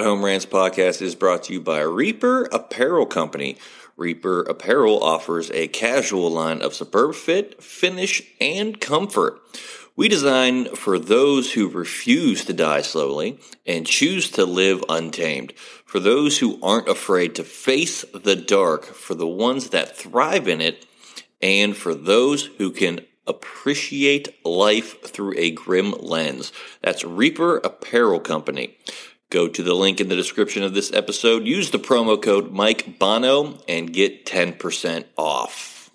Ride Home Rants podcast is brought to you by Reaper Apparel Company. Reaper Apparel offers a casual line of superb fit, finish, and comfort. We design for those who refuse to die slowly and choose to live untamed. For those who aren't afraid to face the dark, for the ones that thrive in it, and for those who can appreciate life through a grim lens. That's Reaper Apparel Company. Go to the link in the description of this episode, use the promo code Mike Bono, and get 10% off.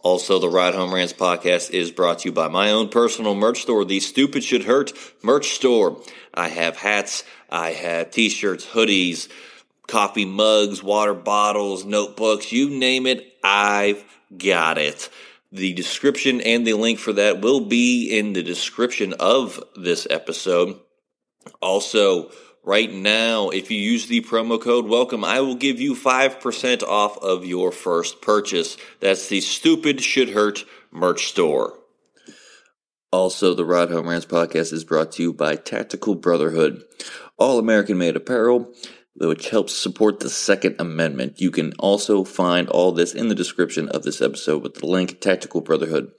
Also, the Ride Home Rants podcast is brought to you by my own personal merch store, the Stupid Should Hurt merch store. I have hats, I have t shirts, hoodies, coffee mugs, water bottles, notebooks, you name it, I've got it. The description and the link for that will be in the description of this episode. Also, right now, if you use the promo code welcome, I will give you 5% off of your first purchase. That's the Stupid Should Hurt merch store. Also, the Ride Home Rants podcast is brought to you by Tactical Brotherhood, all American made apparel which helps support the Second Amendment. You can also find all this in the description of this episode with the link Tactical Brotherhood.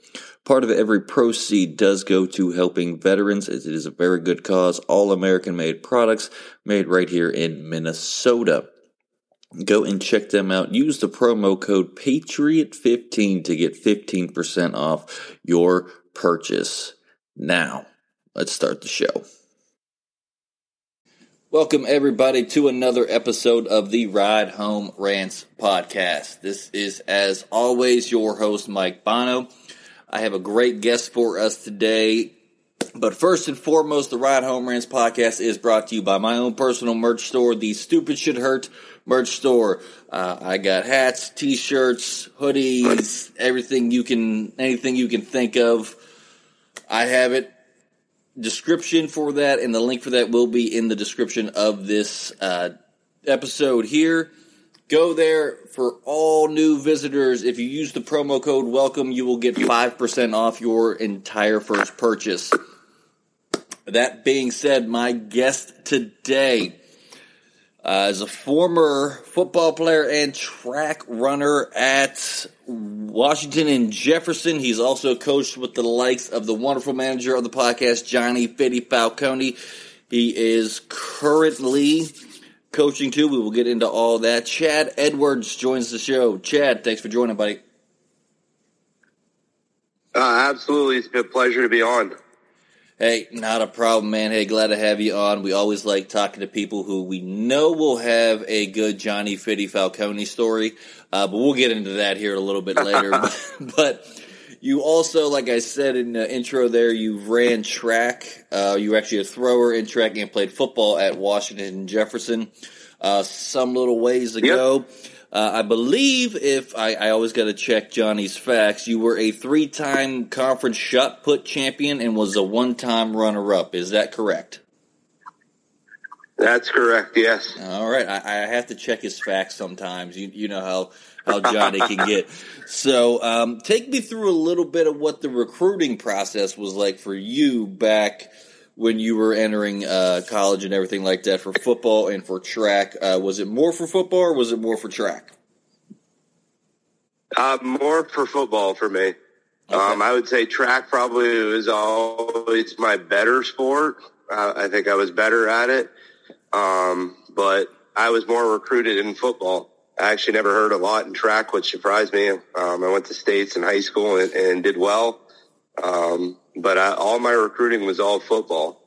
Part of every proceed does go to helping veterans as it is a very good cause. All American made products made right here in Minnesota. Go and check them out. Use the promo code Patriot15 to get 15% off your purchase. Now, let's start the show. Welcome, everybody, to another episode of the Ride Home Rants podcast. This is, as always, your host, Mike Bono. I have a great guest for us today. But first and foremost, the Ride Home Rants podcast is brought to you by my own personal merch store, the Stupid Should Hurt merch store. Uh, I got hats, t-shirts, hoodies, everything you can, anything you can think of. I have it description for that, and the link for that will be in the description of this uh, episode here. Go there for all new visitors. If you use the promo code WELCOME, you will get 5% off your entire first purchase. That being said, my guest today uh, is a former football player and track runner at Washington and Jefferson. He's also coached with the likes of the wonderful manager of the podcast, Johnny Fitty Falcone. He is currently coaching too. We will get into all that. Chad Edwards joins the show. Chad, thanks for joining, buddy. Uh, absolutely. It's been a pleasure to be on. Hey, not a problem, man. Hey, glad to have you on. We always like talking to people who we know will have a good Johnny Fitty Falcone story, uh, but we'll get into that here a little bit later. but you also, like I said in the intro there, you ran track. Uh, you were actually a thrower in track and played football at Washington and Jefferson uh, some little ways ago. Yep. Uh, I believe if I, I always got to check Johnny's facts, you were a three-time conference shot put champion and was a one-time runner-up. Is that correct? That's correct. Yes. All right. I, I have to check his facts sometimes. You you know how how Johnny can get. So um, take me through a little bit of what the recruiting process was like for you back when you were entering uh, college and everything like that for football and for track. Uh, was it more for football or was it more for track? Uh, more for football for me. Okay. Um, I would say track probably was always my better sport. Uh, I think I was better at it. Um, but I was more recruited in football. I actually never heard a lot in track, which surprised me. Um, I went to states in high school and, and did well. Um, but I, all my recruiting was all football.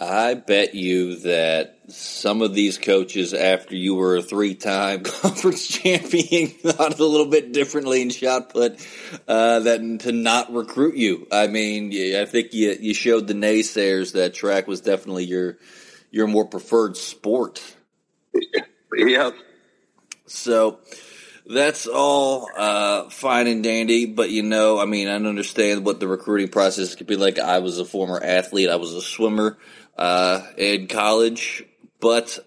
I bet you that some of these coaches, after you were a three-time conference champion, thought a little bit differently in shot put uh, than to not recruit you. I mean, I think you you showed the naysayers that track was definitely your your more preferred sport. Yep. So that's all uh, fine and dandy, but you know, I mean, I understand what the recruiting process could be like. I was a former athlete, I was a swimmer uh, in college, but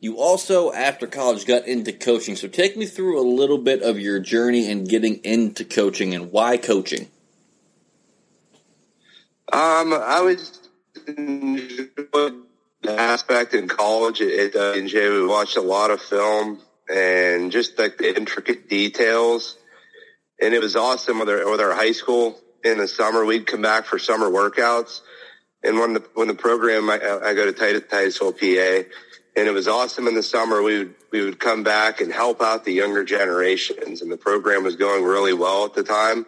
you also, after college, got into coaching. So take me through a little bit of your journey in getting into coaching and why coaching. Um, I was the aspect in college at W&J. We watched a lot of film and just like the intricate details. And it was awesome with our, with our high school in the summer. We'd come back for summer workouts. And when the, when the program, I, I go to Titusville, PA, and it was awesome in the summer. We would, we would come back and help out the younger generations. And the program was going really well at the time.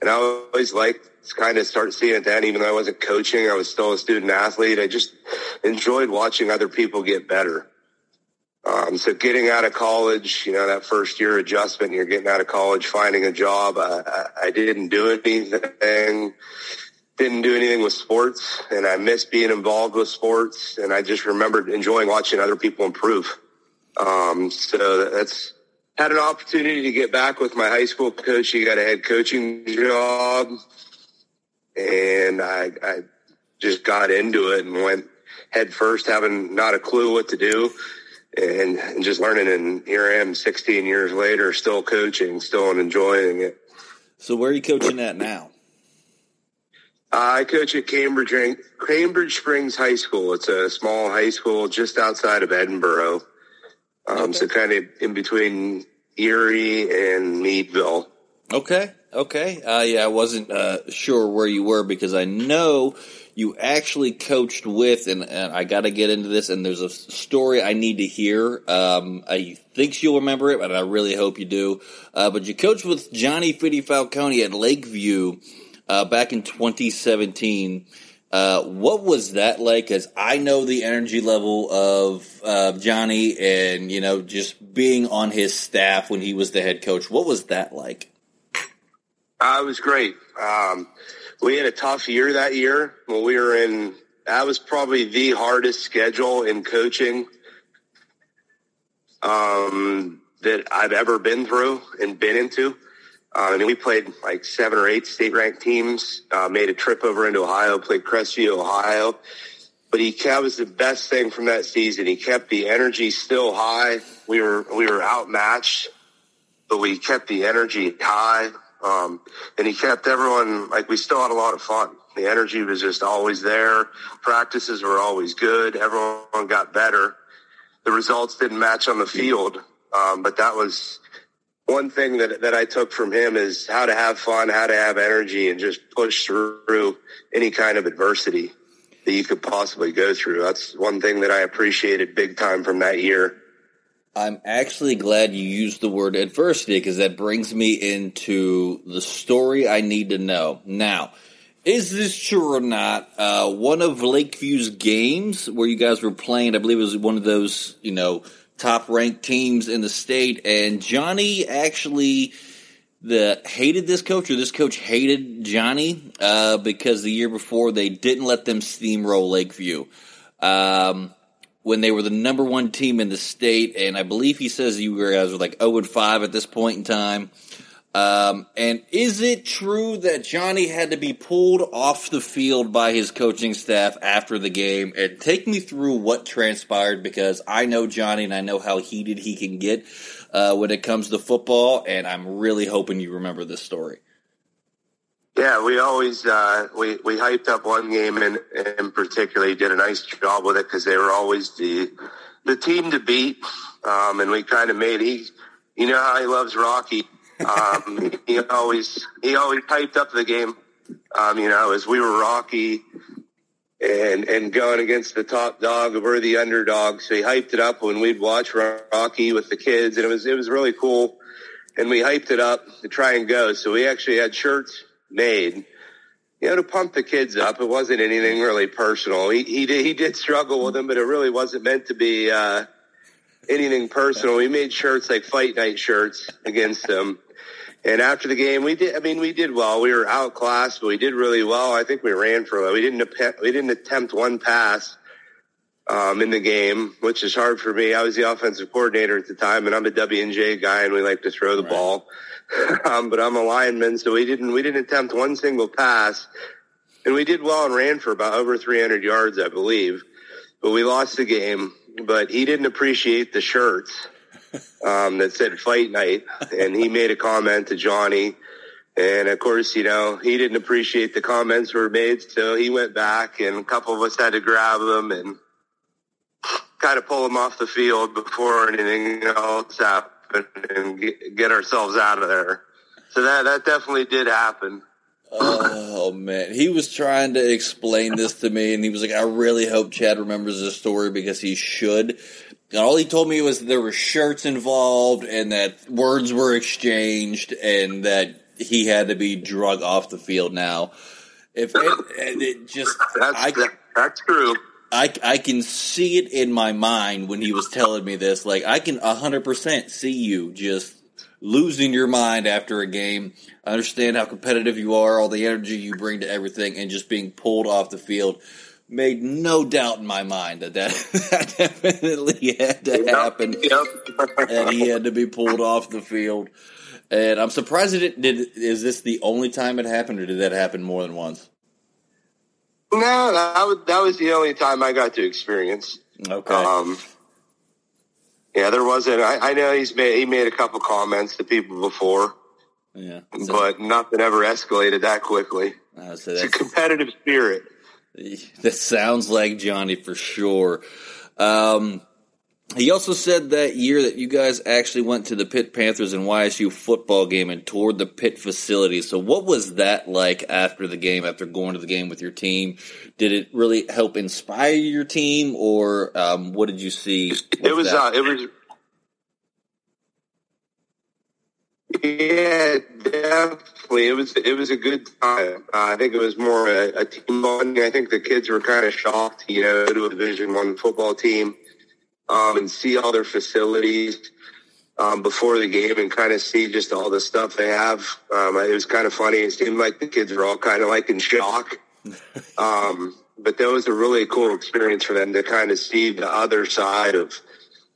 And I always liked kind of start seeing it then, even though I wasn't coaching, I was still a student athlete. I just enjoyed watching other people get better. Um, so getting out of college, you know, that first year adjustment, you're getting out of college, finding a job. I, I, didn't do anything, didn't do anything with sports and I missed being involved with sports. And I just remembered enjoying watching other people improve. Um, so that's had an opportunity to get back with my high school coach. He got a head coaching job and I, I just got into it and went head first, having not a clue what to do and, and just learning. And here I am 16 years later, still coaching, still enjoying it. So where are you coaching at now? I coach at Cambridge, Cambridge Springs High School. It's a small high school just outside of Edinboro. Um, okay. So kind of in between Erie and Meadville. Okay. Okay. Uh, yeah, I wasn't uh, sure where you were because I know you actually coached with, and, and I got to get into this, and there's a story I need to hear. Um, I think you'll remember it, but I really hope you do. Uh, but you coached with Johnny Fitty Falcone at Lakeview uh, back in 2017. Uh, what was that like? Because I know the energy level of uh, Johnny, and you know, just being on his staff when he was the head coach. What was that like? Uh, it was great. Um, we had a tough year that year when we were in. That was probably the hardest schedule in coaching um, that I've ever been through and been into. Uh, I mean, we played like seven or eight state ranked teams. Uh, made a trip over into Ohio, played Crestview, Ohio. But he that was the best thing from that season. He kept the energy still high. We were we were outmatched, but we kept the energy high. Um, and he kept everyone like we still had a lot of fun. The energy was just always there. Practices were always good. Everyone got better. The results didn't match on the field, um, but that was one thing that that I took from him is how to have fun, how to have energy, and just push through any kind of adversity that you could possibly go through. That's one thing that I appreciated big time from that year. I'm actually glad you used the word adversity because that brings me into the story I need to know. Now, is this true or not? Uh, one of Lakeview's games where you guys were playing, I believe it was one of those, you know, top ranked teams in the state, and Johnny actually the hated this coach or this coach hated Johnny uh, because the year before they didn't let them steamroll Lakeview. Um, when they were the number one team in the state, and I believe he says you guys were like 0 and 5 at this point in time. Um, and is it true that Johnny had to be pulled off the field by his coaching staff after the game? And take me through what transpired because I know Johnny and I know how heated he can get uh, when it comes to football, and I'm really hoping you remember this story. Yeah, we always uh, we we hyped up one game and in particular, he did a nice job with it because they were always the the team to beat, um, and we kind of made he, you know how he loves Rocky. Um, he always he always hyped up the game. Um, you know, as we were Rocky and and going against the top dog, we're the underdog. So he hyped it up when we'd watch Rocky with the kids, and it was it was really cool. And we hyped it up to try and go. So we actually had shirts made, you know, to pump the kids up. It wasn't anything really personal. He he did he did struggle with them, but it really wasn't meant to be uh, anything personal. We made shirts like fight night shirts against them. And after the game, we did. I mean, we did well. We were outclassed, but we did really well. I think we ran for. A we didn't. We didn't attempt one pass um, in the game, which is hard for me. I was the offensive coordinator at the time, and I'm a W&J guy, and we like to throw the right. ball. um, but I'm a lineman, so we didn't we didn't attempt one single pass, and we did well and ran for about over 300 yards, I believe. But we lost the game. But he didn't appreciate the shirts um, that said "Fight Night," and he made a comment to Johnny. And of course, you know, he didn't appreciate the comments were made, so he went back, and a couple of us had to grab him and kind of pull them off the field before anything else happened and get, ourselves out of there. So that that definitely did happen. Oh man, he was trying to explain this to me, and he was like, "I really hope Chad remembers this story because he should." And all he told me was there were shirts involved, and that words were exchanged, and that he had to be drug off the field. Now, if it, it just that's I, that's true. I, I can see it in my mind when he was telling me this. Like I can hundred percent see you just losing your mind after a game. I understand how competitive you are, all the energy you bring to everything, and just being pulled off the field made no doubt in my mind that that, that definitely had to happen, yep. and he had to be pulled off the field. And I'm surprised it did. Is this the only time it happened, or did that happen more than once? No, that was that was the only time I got to experience. Okay. Um, yeah, there wasn't. I, I know he's made he made a couple comments to people before. Yeah, so, but nothing ever escalated that quickly. Uh, so it's a competitive spirit. That sounds like Johnny for sure. Um, he also said that year that you guys actually went to the Pitt Panthers and YSU football game and toured the Pitt facility. So, what was that like after the game, after going to the game with your team? Did it really help inspire your team, or um, what did you see? It was, uh, it was, yeah, definitely. It was, it was a good time. Uh, I think it was more a, a team bonding. I think the kids were kind of shocked, you know, to a Division One football team um, and see all their facilities um, before the game and kind of see just all the stuff they have. Um, it was kind of funny. It seemed like the kids were all kind of like in shock. Um, but that was a really cool experience for them to kind of see the other side of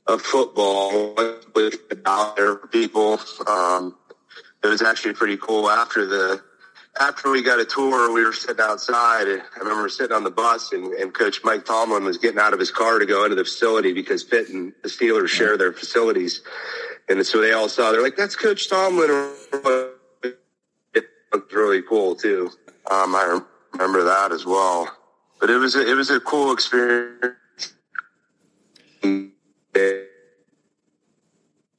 of football with other people. Um, it was actually pretty cool after the after we got a tour, we were sitting outside. I remember sitting on the bus, and, and Coach Mike Tomlin was getting out of his car to go into the facility because Pitt and the Steelers share their facilities. And so they all saw, they're like, that's Coach Tomlin. It looked really cool, too. Um, I remember that as well. But it was a, it was a cool experience.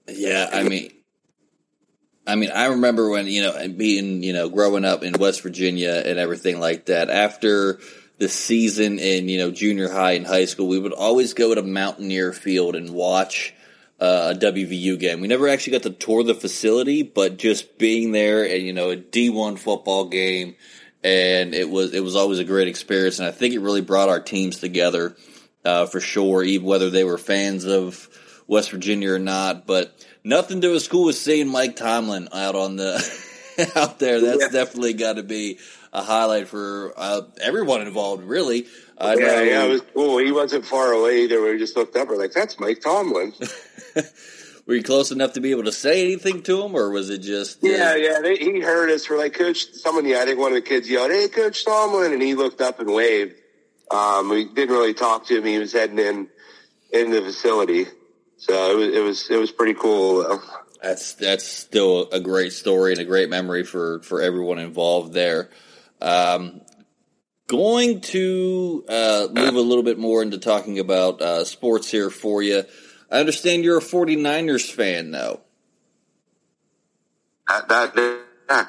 Yeah, I mean, I mean, I remember when you know being you know growing up in West Virginia and everything like that. After the season in you know junior high and high school, we would always go to Mountaineer Field and watch uh, a WVU game. We never actually got to tour the facility, but just being there and you know a D one football game, and it was it was always a great experience. And I think it really brought our teams together uh, for sure, even whether they were fans of West Virginia or not, but nothing to a school with seeing Mike Tomlin out on the out there. That's yeah. definitely got to be a highlight for uh, everyone involved. Really, I yeah, know. yeah, it was cool. He wasn't far away either. We just looked up. We're like, "That's Mike Tomlin." Were you close enough to be able to say anything to him, or was it just? Uh... Yeah, yeah. They, he heard us. We're like, Coach. Someone, yeah, I think one of the kids yelled, "Hey, Coach Tomlin!" and he looked up and waved. Um, we didn't really talk to him. He was heading in in the facility. So it was it was it was pretty cool. Though. That's that's still a great story and a great memory for for everyone involved there. Um, going to uh, move a little bit more into talking about uh, sports here for you. I understand you're a 49ers fan, though. That.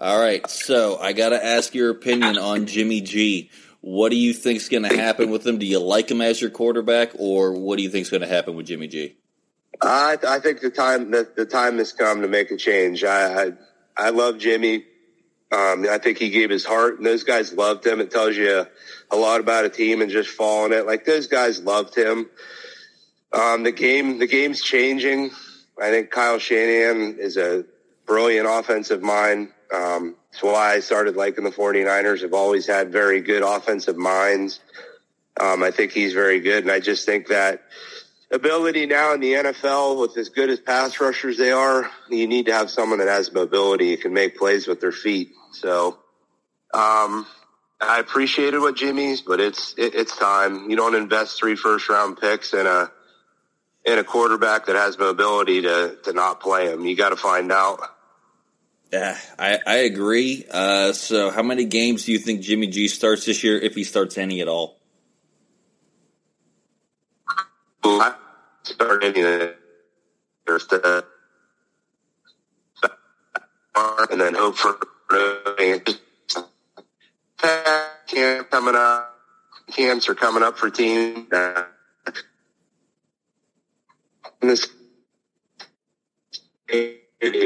All right, so I got to ask your opinion on Jimmy G. What do you think is going to happen with him? Do you like him as your quarterback, or what do you think is going to happen with Jimmy G? I, I think the time the, the time has come to make a change. I I, I love Jimmy. Um, I think he gave his heart, and those guys loved him. It tells you a lot about a team and just following it. Like those guys loved him. Um, the game, the game's changing. I think Kyle Shanahan is a brilliant offensive mind. Um, that's why I started liking the 49ers. Have always had very good offensive minds. Um, I think he's very good. And I just think that ability now in the NFL with as good as pass rushers they are, you need to have someone that has mobility and can make plays with their feet. So, um, I appreciated what Jimmy's, but it's, it, it's time. You don't invest three first round picks in a, in a quarterback that has mobility to, to not play him. You got to find out. Yeah, I, I agree. Uh, so, how many games do you think Jimmy G starts this year, if he starts any at all? Start the and then hope for camp coming up. Camps are coming up for team. This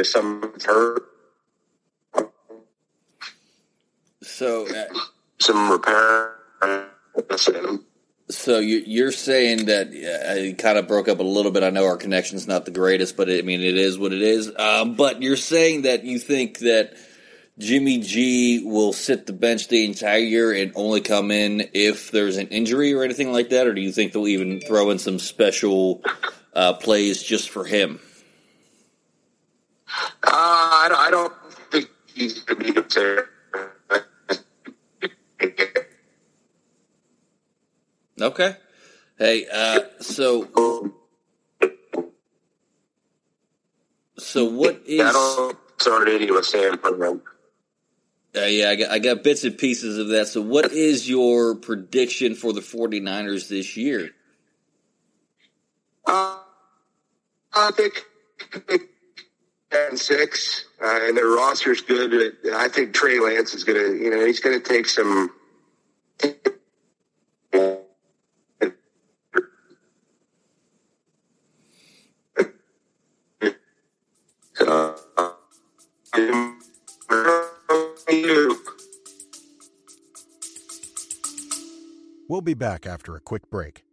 someone's hurt. So, uh, some repair. So you, are saying that uh, it kind of broke up a little bit. I know our connection's not the greatest, but it, I mean it is what it is. Um, but you're saying that you think that Jimmy G will sit the bench the entire year and only come in if there's an injury or anything like that, or do you think they'll even throw in some special uh, plays just for him? Uh, I, don't, I don't think he's going to be there. Okay. Hey, uh, so so what is? I don't start any with Sam program. Uh, yeah, I got, I got bits and pieces of that. So, what is your prediction for the 49ers this year? Uh, I think and six, uh, and their roster's good. I think Trey Lance is going to, you know, he's going to take some. Uh, we'll be back after a quick break.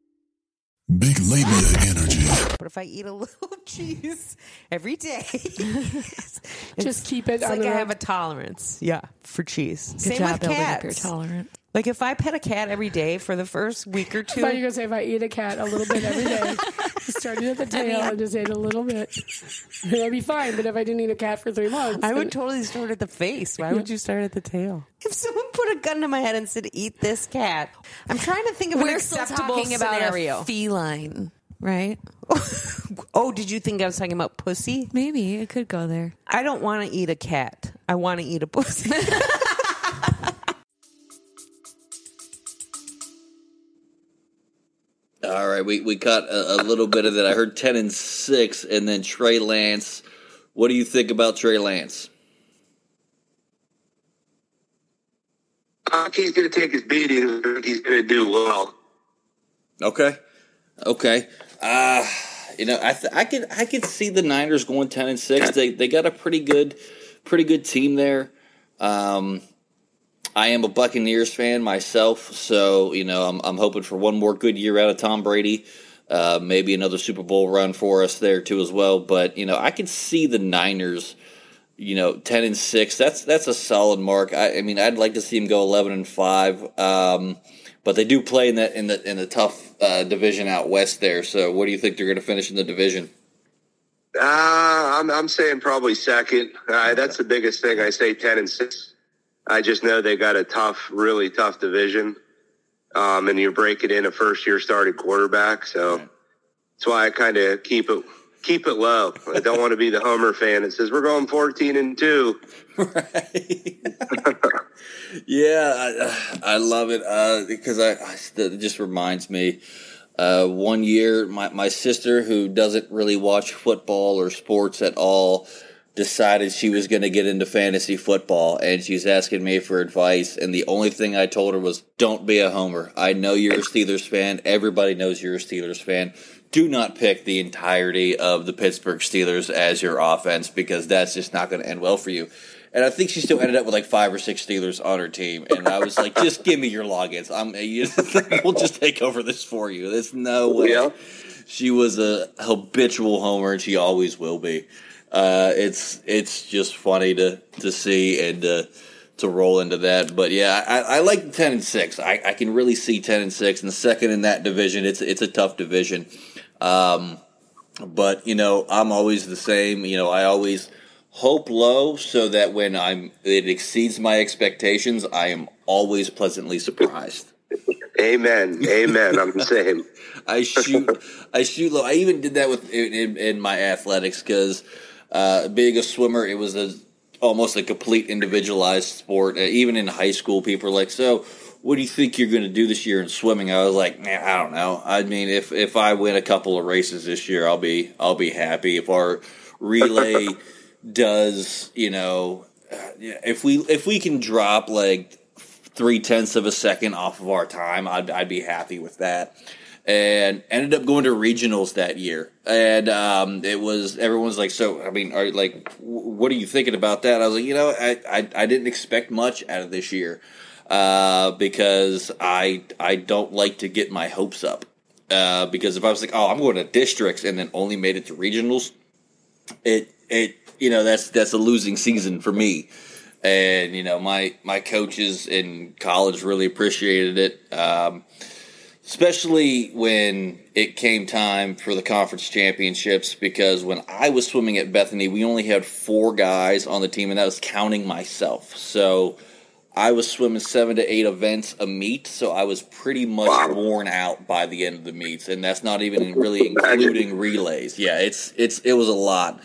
Big labia energy. But if I eat a little cheese every day, just keep it. It's like I have a tolerance. Yeah, for cheese. Good Same job with building cats. up your tolerance. Like if I pet a cat every day for the first week or I two, thought you were gonna say if I eat a cat a little bit every day, starting at the tail and just ate a little bit, that'd be fine. But if I didn't eat a cat for three months, I would totally start at the face. Why would you start at the tail? If someone put a gun to my head and said, "Eat this cat," I'm trying to think of an We're still acceptable talking about scenario. a feline, right? oh, did you think I was talking about pussy? Maybe it could go there. I don't want to eat a cat. I want to eat a pussy. All right, we, we caught a, a little bit of that. I heard 10 and 6, and then Trey Lance. What do you think about Trey Lance? I think he's going to take his beating. I think he's going to do well. Okay. Okay. Uh, you know, I th- I could I could see the Niners going 10 and 6. They they got a pretty good pretty good team there. Um I am a Buccaneers fan myself, so you know I'm, I'm hoping for one more good year out of Tom Brady, uh, maybe another Super Bowl run for us there too as well. But you know I can see the Niners, you know, ten and six. That's that's a solid mark. I, I mean I'd like to see them go eleven and five, um, but they do play in the in the in the tough uh, division out west there. So what do you think they're going to finish in the division? Uh, I'm, I'm saying probably second. Uh, that's the biggest thing. I say 10 and 6. I just know they got a tough, really tough division. Um, and you're breaking in a first year starting quarterback. So that's why I kind of keep it, keep it low. I don't want to be the Homer fan that says we're going 14 and two. Right. yeah, I, I love it uh, because I, I it just reminds me. Uh, one year, my my sister, who doesn't really watch football or sports at all, decided she was going to get into fantasy football, and she's asking me for advice. And the only thing I told her was, "Don't be a homer. I know you're a Steelers fan. Everybody knows you're a Steelers fan." Do not pick the entirety of the Pittsburgh Steelers as your offense because that's just not going to end well for you. And I think she still ended up with like five or six Steelers on her team. And I was like, just give me your logins. I'm, we'll just take over this for you. There's no way. Yeah. She was a habitual homer, and she always will be. Uh, it's it's just funny to to see and uh, to roll into that. But yeah, I, I like ten and six. I, I can really see ten and six, and the second in that division. It's it's a tough division. Um, but you know, I'm always the same. You know, I always hope low so that when I'm it exceeds my expectations, I am always pleasantly surprised. Amen. Amen. I'm the same. I shoot, I shoot low. I even did that with in, in, in my athletics because uh, being a swimmer, it was a almost a complete individualized sport. Uh, even in high school, people are like, "So, what do you think you're going to do this year in swimming? I was like, man, I don't know. I mean, if if I win a couple of races this year, I'll be I'll be happy. If our relay does, you know, if we if we can drop like three tenths of a second off of our time, I'd I'd be happy with that. And ended up going to regionals that year, and um, it was everyone's like, so I mean, are like, what are you thinking about that? I was like, you know, I I, I didn't expect much out of this year uh, because I I don't like to get my hopes up. Uh, because if I was like, oh, I'm going to districts and then only made it to regionals, it it you know that's that's a losing season for me. And you know my my coaches in college really appreciated it, um, especially when it came time for the conference championships. Because when I was swimming at Bethany, we only had four guys on the team, and that was counting myself. So I was swimming seven to eight events a meet, so I was pretty much worn out by the end of the meets, and that's not even really including relays. Yeah, it's it's it was a lot,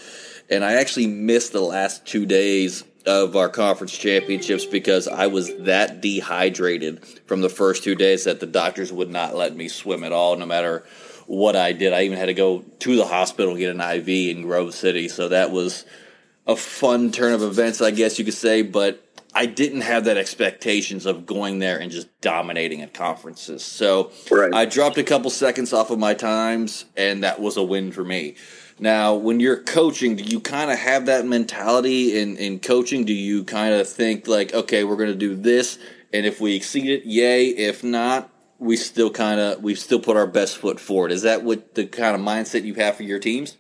and I actually missed the last two days of our conference championships because I was that dehydrated from the first two days that the doctors would not let me swim at all, no matter what I did. I even had to go to the hospital and get an IV in Grove City, so that was a fun turn of events, I guess you could say, but I didn't have that expectations of going there and just dominating at conferences. So right. I dropped a couple seconds off of my times, and that was a win for me. Now, when you're coaching, do you kind of have that mentality in, in coaching? Do you kind of think like, okay, we're going to do this, and if we exceed it, yay. If not, we still kind of we still put our best foot forward. Is that what the kind of mindset you have for your teams?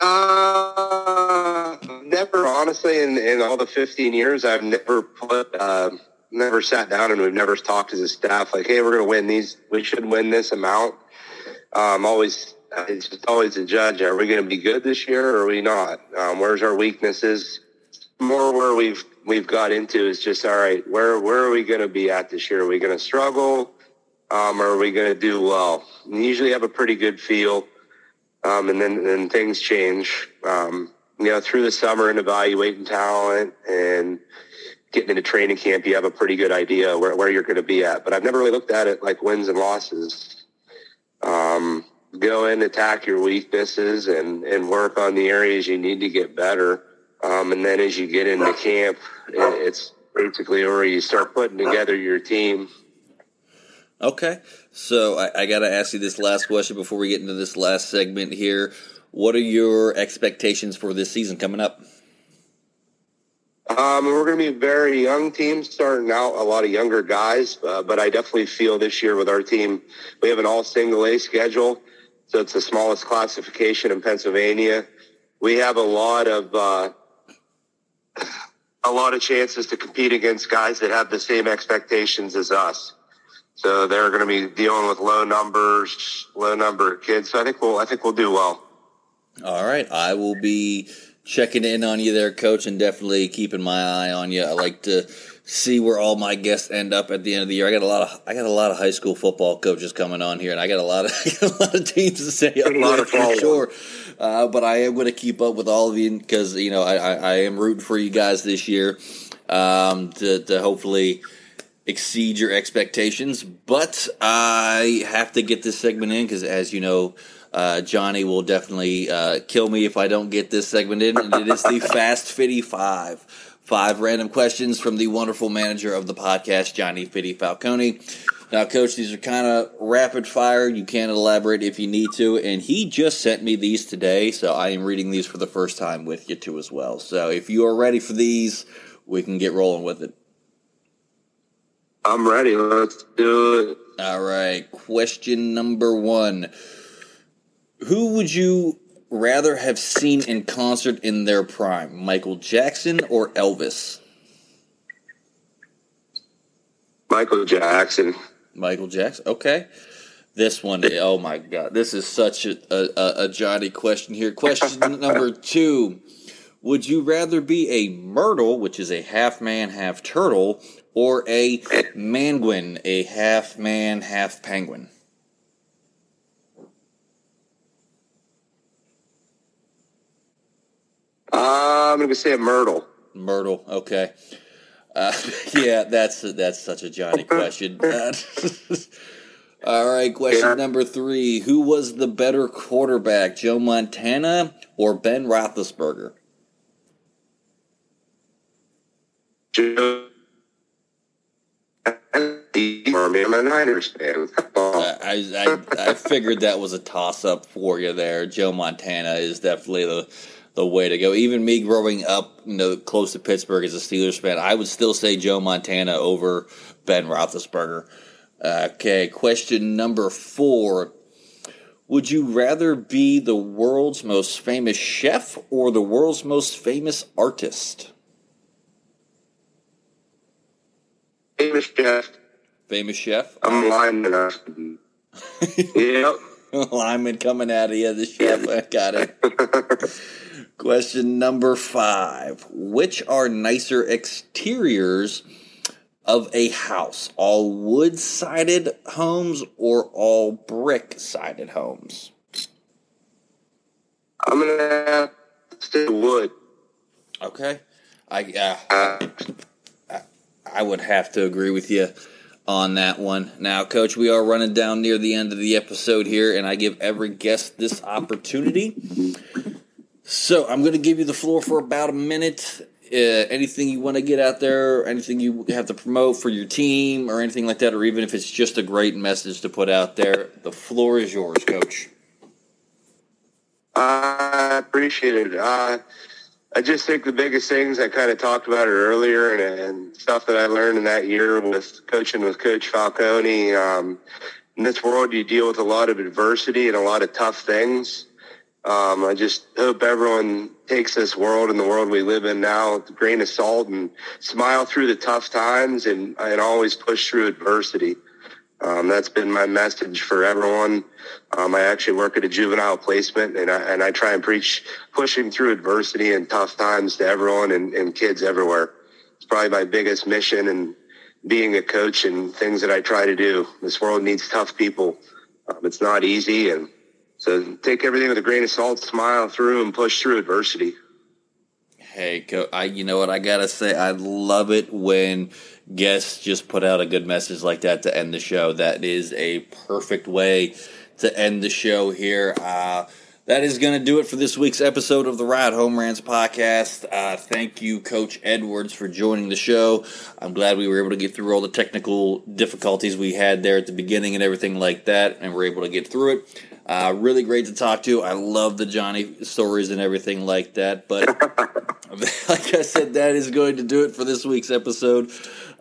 Uh, never, honestly, in, in all the 15 years, I've never put, uh, never sat down and we've never talked as a staff like, hey, we're going to win these. We should win this amount. Um, always, it's just always a judge. Are we going to be good this year or are we not? Um, where's our weaknesses? More where we've we've got into is just all right. Where where are we going to be at this year? Are we going to struggle? Um, or are we going to do well? We usually have a pretty good feel um, and then, then things change. Um, you know, through the summer and evaluating talent and getting into training camp, you have a pretty good idea where, where you're going to be at. But I've never really looked at it like wins and losses. Um, go in, attack your weaknesses and, and work on the areas you need to get better. Um, and then as you get into camp, it's basically where you start putting together your team Okay. So I, I got to ask you this last question before we get into this last segment here. What are your expectations for this season coming up? Um, we're going to be a very young team starting out, a lot of younger guys, uh, but I definitely feel this year with our team, we have an all single A schedule. So it's the smallest classification in Pennsylvania. We have a lot of, uh, a lot of chances to compete against guys that have the same expectations as us. So they're going to be dealing with low numbers, low number kids. So I think we'll, I think we'll do well. All right, I will be checking in on you there, coach, and definitely keeping my eye on you. I like to see where all my guests end up at the end of the year. I got a lot of I got a lot of high school football coaches coming on here, and I got a lot of a lot of teams to say up there for sure. Uh, but I am going to keep up with all of you because you know I, I, I, am rooting for you guys this year um, to to hopefully exceed your expectations. But I have to get this segment in because, as you know, uh, Johnny will definitely uh, kill me if I don't get this segment in. And it is the Fast Fitty Five. Five random questions from the wonderful manager of the podcast, Johnny Fitty Falcone. Now, Coach, these are kind of rapid fire. You can elaborate if you need to. And he just sent me these today, so I am reading these for the first time with you too as well. So if you are ready for these, we can get rolling with it. I'm ready. Let's do it. All right. Question number one Who would you rather have seen in concert in their prime, Michael Jackson or Elvis? Michael Jackson. Michael Jackson. Okay. This one, oh my God, this is such a, a, a Johnny question here. Question number two Would you rather be a myrtle, which is a half man, half turtle, or a manguin, a half man, half penguin? Uh, I'm going to say a myrtle. Myrtle, okay. Uh, yeah, that's that's such a Johnny question. All right, question Yeah. number three: Who was the better quarterback, Joe Montana or Ben Roethlisberger? Joe. I'm a Niners fan. I, I I figured that was a toss up for you there. Joe Montana is definitely the the way to go. Even me growing up, you know, close to Pittsburgh as a Steelers fan, I would still say Joe Montana over Ben Roethlisberger. Okay, question number four. Would you rather be the world's most famous chef or the world's most famous artist? Famous chef. Famous chef? I'm lineman. yep. Lineman coming out of you, the chef. I got it. Question number five. Which are nicer exteriors of a house? All wood sided homes or all brick sided homes? I'm gonna have to stay wood. Okay. I, uh, Uh, I would have to agree with you on that one. Now, Coach, we are running down near the end of the episode here, and I give every guest this opportunity. So I'm going to give you the floor for about a minute. Uh, anything you want to get out there, anything you have to promote for your team, or anything like that, or even if it's just a great message to put out there, the floor is yours, Coach. I appreciate it. Uh, I just think the biggest things I kind of talked about it earlier, and, and stuff that I learned in that year with coaching with Coach Falcone. Um, in this world, you deal with a lot of adversity and a lot of tough things. Um, I just hope everyone takes this world and the world we live in now with a grain of salt and smile through the tough times and, and always push through adversity. Um, that's been my message for everyone. Um, I actually work at a juvenile placement and I, and I try and preach pushing through adversity and tough times to everyone and, and kids everywhere. It's probably my biggest mission and being a coach and things that I try to do. This world needs tough people. Um, it's not easy. And so take everything with a grain of salt, smile through and push through adversity. Hey, I you know what I gotta say, I love it when guests just put out a good message like that to end the show. That is a perfect way to end the show here. Uh, that is going to do it for this week's episode of the Ride Home Rants podcast. Uh, thank you, Coach Edwards, for joining the show. I'm glad we were able to get through all the technical difficulties we had there at the beginning and everything like that, and we're able to get through it. Uh, really great to talk to. I love the Johnny stories and everything like that. But like I said, that is going to do it for this week's episode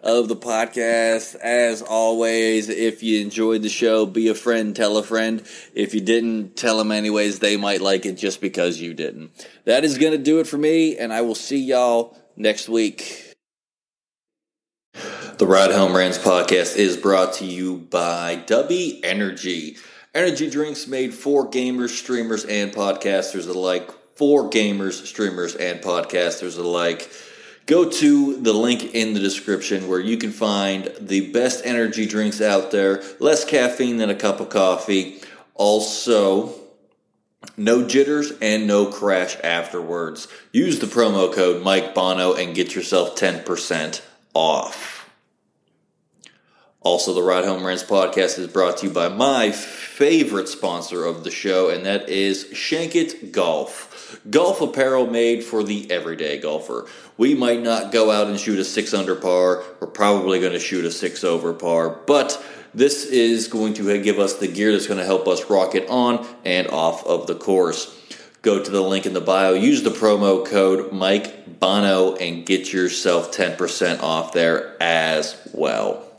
of the podcast. As always, if you enjoyed the show, be a friend, tell a friend. If you didn't, tell them anyways. They might like it just because you didn't. That is going to do it for me, and I will see y'all next week. The Ride Home Rants podcast is brought to you by Dubby Energy. Energy drinks made for gamers, streamers, and podcasters alike. For gamers, streamers, and podcasters alike. Go to the link in the description where you can find the best energy drinks out there. Less caffeine than a cup of coffee. Also, no jitters and no crash afterwards. Use the promo code Mike Bono and get yourself 10% off. Also, the Ride Home Rants podcast is brought to you by my favorite sponsor of the show, and that is Shankit Golf. Golf apparel made for the everyday golfer. We might not go out and shoot a six under par. We're probably going to shoot a six over par, but this is going to give us the gear that's going to help us rock it on and off of the course. Go to the link in the bio, use the promo code Mike Bono, and get yourself 10% off there as well.